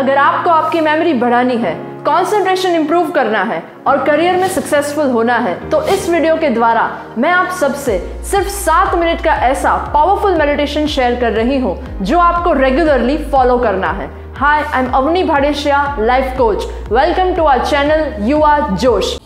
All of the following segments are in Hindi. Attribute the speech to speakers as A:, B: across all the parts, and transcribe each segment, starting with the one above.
A: अगर आपको आपकी मेमोरी बढ़ानी है कंसंट्रेशन इंप्रूव करना है और करियर में सक्सेसफुल होना है तो इस वीडियो के द्वारा मैं आप सबसे सिर्फ़ सात मिनट का ऐसा पावरफुल मेडिटेशन शेयर कर रही हूँ, जो आपको रेगुलरली फॉलो करना है। Hi I am Avani Bhadeshia life coach welcome to our channel you are जोश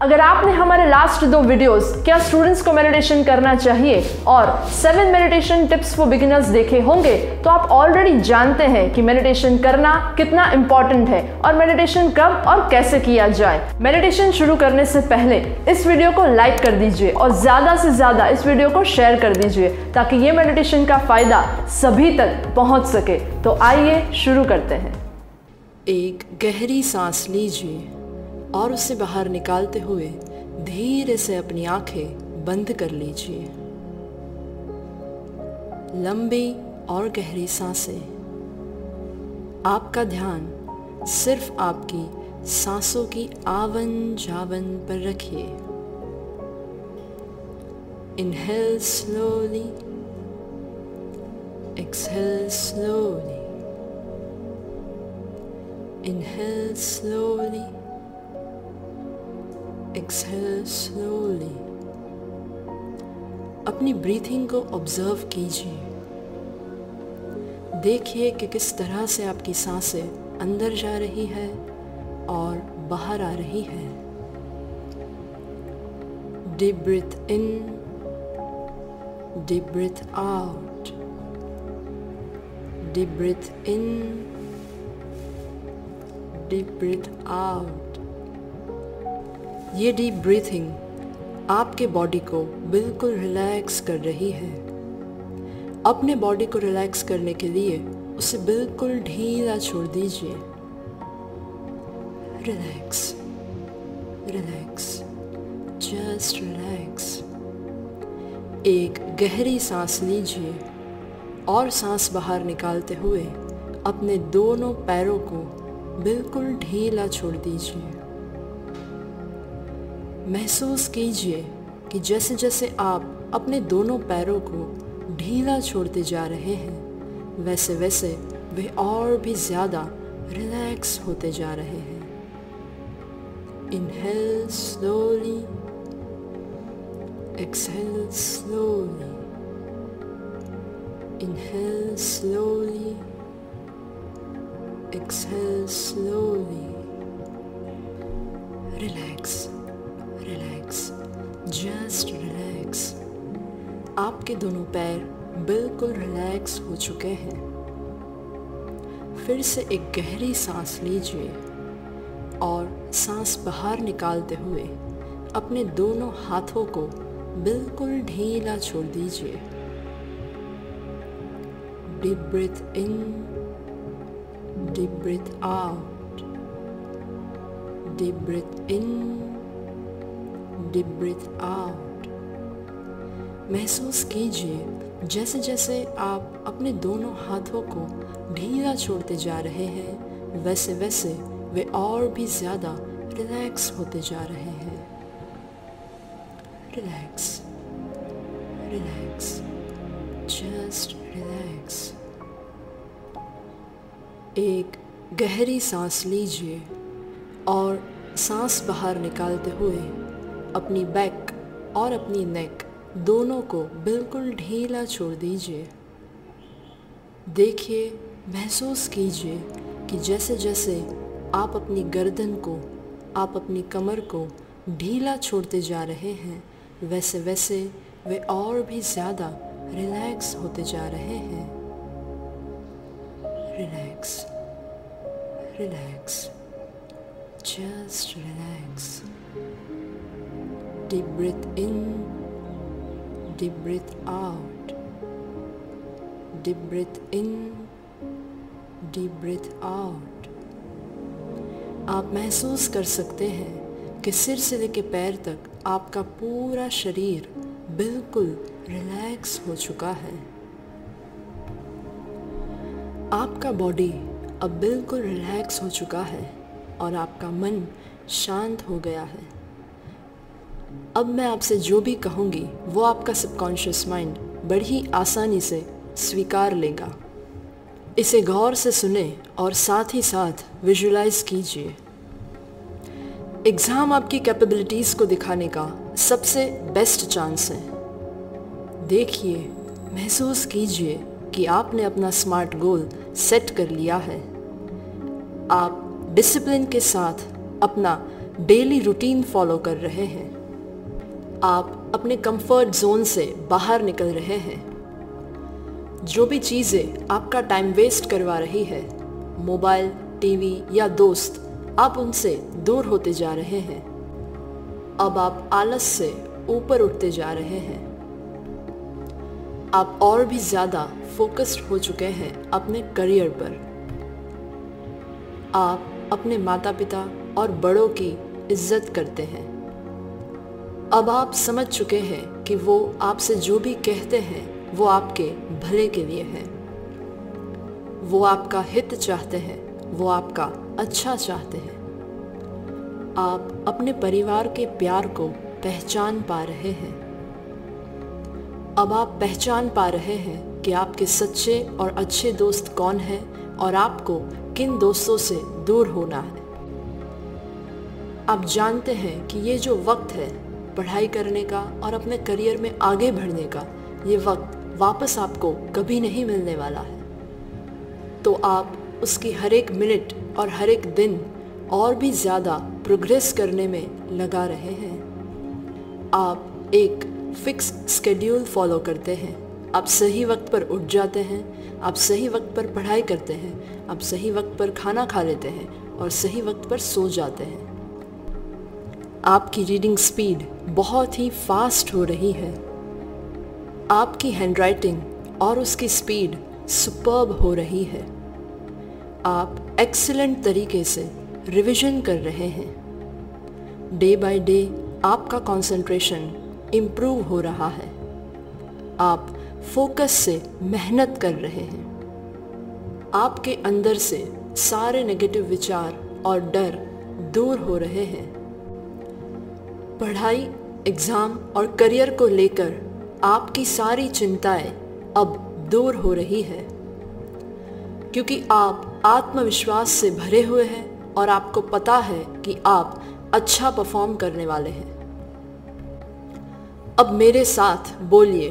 A: अगर आपने हमारे लास्ट दो वीडियोस क्या स्टूडेंट्स को मेडिटेशन करना चाहिए? और seven meditation tips for beginners देखे होंगे तो आप ऑलरेडी जानते हैं कि मेडिटेशन करना कितना इम्पोर्टेंट है और मेडिटेशन कब और कैसे किया जाए। मेडिटेशन शुरू करने से पहले इस वीडियो को लाइक कर दीजिए और ज़्यादा से ज़्यादा इस वीडियो को शेयर कर दीजिए, ताकि ये मेडिटेशन का फ़ायदा सभी तक पहुँच सके। तो आइए शुरू करते हैं।
B: एक गहरी सांस लीजिए। और उसे बाहर निकालते हुए धीरे से अपनी आँखें बंद कर लीजिए। लंबी और गहरी साँसें। आपका ध्यान सिर्फ़ आपकी सांसों की आवन जावन पर रखिए। Inhale slowly. Exhale slowly. Inhale slowly. Exhale slowly अपनी ब्रीथिंग को ऑब्ज़र्व कीजिए। देखिए कि किस तरह से आपकी साँसें अंदर जा रही है और बाहर आ रही है। Deep breath in deep breath out deep breath in deep breath out ये डीप ब्रीथिंग आपके बॉडी को बिल्कुल रिलैक्स कर रही है। अपने बॉडी को रिलैक्स करने के लिए उसे बिल्कुल ढीला छोड़ दीजिए। रिलैक्स रिलैक्स जस्ट रिलैक्स एक गहरी सांस लीजिए और सांस बाहर निकालते हुए अपने दोनों पैरों को बिल्कुल ढीला छोड़ दीजिए। महसूस कीजिए कि जैसे जैसे आप अपने दोनों पैरों को ढीला छोड़ते जा रहे हैं, वैसे वैसे वे और भी ज़्यादा रिलैक्स होते जा रहे हैं। Inhale slowly exhale slowly inhale slowly exhale slowly relax just relax आपके दोनों पैर बिल्कुल रिलैक्स हो चुके हैं। फिर से एक गहरी सांस लीजिए और सांस बाहर निकालते हुए अपने दोनों हाथों को बिल्कुल ढीला छोड़ दीजिए। Deep breath in deep breath out deep breath in deep breath out महसूस कीजिए जैसे जैसे आप अपने दोनों हाथों को ढीला छोड़ते जा रहे हैं वैसे वैसे वे और भी ज़्यादा रिलैक्स होते जा रहे हैं। रिलैक्स रिलैक्स जस्ट रिलैक्स एक गहरी सांस लीजिए और सांस बाहर निकालते हुए अपनी बैक और अपनी नेक दोनों को बिल्कुल ढीला छोड़ दीजिए। देखिए, महसूस कीजिए कि जैसे जैसे आप अपनी गर्दन को, आप अपनी कमर को ढीला छोड़ते जा रहे हैं वैसे वैसे वे और भी ज़्यादा रिलैक्स होते जा रहे हैं। Relax relax just relax Deep breath in, deep breath out. Deep breath in, deep breath out. आप महसूस कर सकते हैं कि सिर से लेकर पैर तक आपका पूरा शरीर बिल्कुल रिलैक्स हो चुका है आपका बॉडी अब बिल्कुल रिलैक्स हो चुका है और आपका मन शांत हो गया है। अब मैं आपसे जो भी कहूँगी, वो आपका सबकॉन्शियस माइंड बड़ी आसानी से स्वीकार लेगा। इसे गौर से सुने और साथ ही साथ विजुलाइज कीजिए। एग्ज़ाम आपकी कैपेबिलिटीज़ को दिखाने का सबसे बेस्ट चांस है। देखिए, महसूस कीजिए कि आपने अपना स्मार्ट गोल सेट कर लिया है। आप डिसिप्लिन के साथ अपना डेली रूटीन फॉलो कर रहे हैं। आप अपने कंफर्ट जोन से बाहर निकल रहे हैं। जो भी चीज़ें आपका टाइम वेस्ट करवा रही है मोबाइल टीवी या दोस्त, आप उनसे दूर होते जा रहे हैं। अब आप आलस से ऊपर उठते जा रहे हैं। आप और भी ज़्यादा फोकस्ड हो चुके हैं अपने करियर पर। आप अपने माता पिता और बड़ों की इज़्ज़त करते हैं। अब आप समझ चुके हैं कि वो आपसे जो भी कहते हैं, वो आपके भले के लिए है। वो आपका हित चाहते हैं, वो आपका अच्छा चाहते हैं। आप अपने परिवार के प्यार को पहचान पा रहे हैं। अब आप पहचान पा रहे हैं कि आपके सच्चे और अच्छे दोस्त कौन हैं और आपको किन दोस्तों से दूर होना है। आप जानते हैं कि ये जो वक्त है, पढ़ाई करने का और अपने करियर में आगे बढ़ने का, ये वक्त वापस आपको कभी नहीं मिलने वाला है। तो आप उसकी हर एक मिनट और हर एक दिन और भी ज़्यादा प्रोग्रेस करने में लगा रहे हैं। आप एक फिक्स स्केड्यूल फॉलो करते हैं। आप सही वक्त पर उठ जाते हैं, आप सही वक्त पर पढ़ाई करते हैं, आप सही वक्त पर खाना खा लेते हैं और सही वक्त पर सो जाते हैं। आपकी रीडिंग स्पीड बहुत ही फास्ट हो रही है। आपकी हैंडराइटिंग और उसकी स्पीड सुपर्ब हो रही है। आप एक्सीलेंट तरीके से रिवीजन कर रहे हैं। डे बाय डे आपका कंसंट्रेशन इम्प्रूव हो रहा है। आप फोकस से मेहनत कर रहे हैं। आपके अंदर से सारे नेगेटिव विचार और डर दूर हो रहे हैं। पढ़ाई एग्ज़ाम और करियर को लेकर आपकी सारी चिंताएँ अब दूर हो रही है। क्योंकि आप आत्मविश्वास से भरे हुए हैं और आपको पता है कि आप अच्छा परफॉर्म करने वाले हैं। अब मेरे साथ बोलिए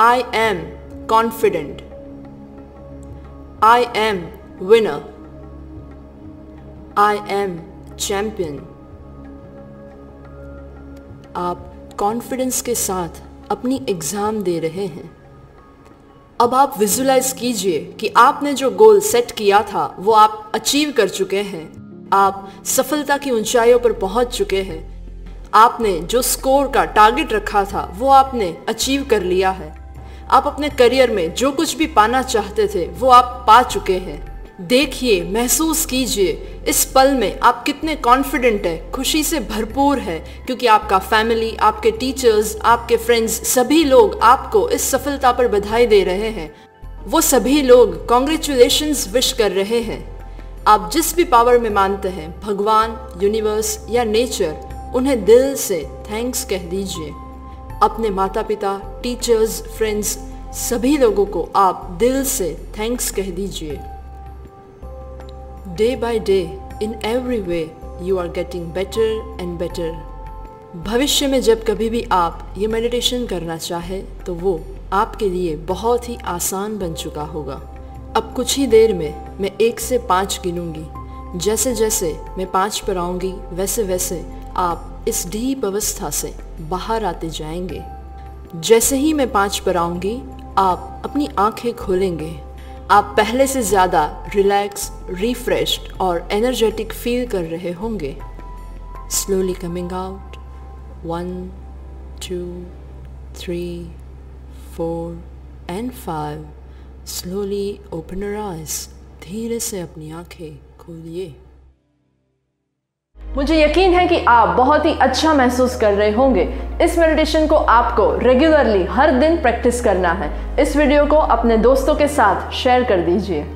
B: I am confident I am winner I am champion आप कॉन्फिडेंस के साथ अपनी एग्ज़ाम दे रहे हैं। अब आप विजुलाइज कीजिए कि आपने जो गोल सेट किया था, वो आप अचीव कर चुके हैं। आप सफलता की ऊंचाइयों पर पहुँच चुके हैं। आपने जो स्कोर का टारगेट रखा था, वो आपने अचीव कर लिया है। आप अपने करियर में जो कुछ भी पाना चाहते थे, वो आप पा चुके हैं। देखिए, महसूस कीजिए, इस पल में आप कितने कॉन्फिडेंट है, खुशी से भरपूर है, क्योंकि आपका फैमिली आपके टीचर्स आपके फ्रेंड्स सभी लोग आपको इस सफलता पर बधाई दे रहे हैं। वो सभी लोग कॉन्ग्रेचुलेशन विश कर रहे हैं। आप जिस भी पावर में मानते हैं, भगवान यूनिवर्स या नेचर उन्हें दिल से थैंक्स कह दीजिए। अपने माता पिता टीचर्स फ्रेंड्स सभी लोगों को आप दिल से थैंक्स कह दीजिए। Day by day in every way you are getting better and better भविष्य में जब कभी भी आप ये मेडिटेशन करना चाहे तो वो आपके लिए बहुत ही आसान बन चुका होगा। अब कुछ ही देर में मैं एक से पाँच गिनूँगी। जैसे जैसे मैं पाँच पर आऊँगी वैसे वैसे आप इस डीप अवस्था से बाहर आते जाएँगे। जैसे ही मैं पाँच पर आऊँगी, आप अपनी आँखें खोलेंगे। आप पहले से ज़्यादा रिलैक्स रिफ्रेश्ड और एनर्जेटिक फील कर रहे होंगे। Slowly coming out one two three four and five slowly open eyes धीरे से अपनी आँखें खोलिए।
A: मुझे यकीन है कि आप बहुत ही अच्छा महसूस कर रहे होंगे। इस मेडिटेशन को आपको रेगुलरली हर दिन प्रैक्टिस करना है। इस वीडियो को अपने दोस्तों के साथ शेयर कर दीजिए।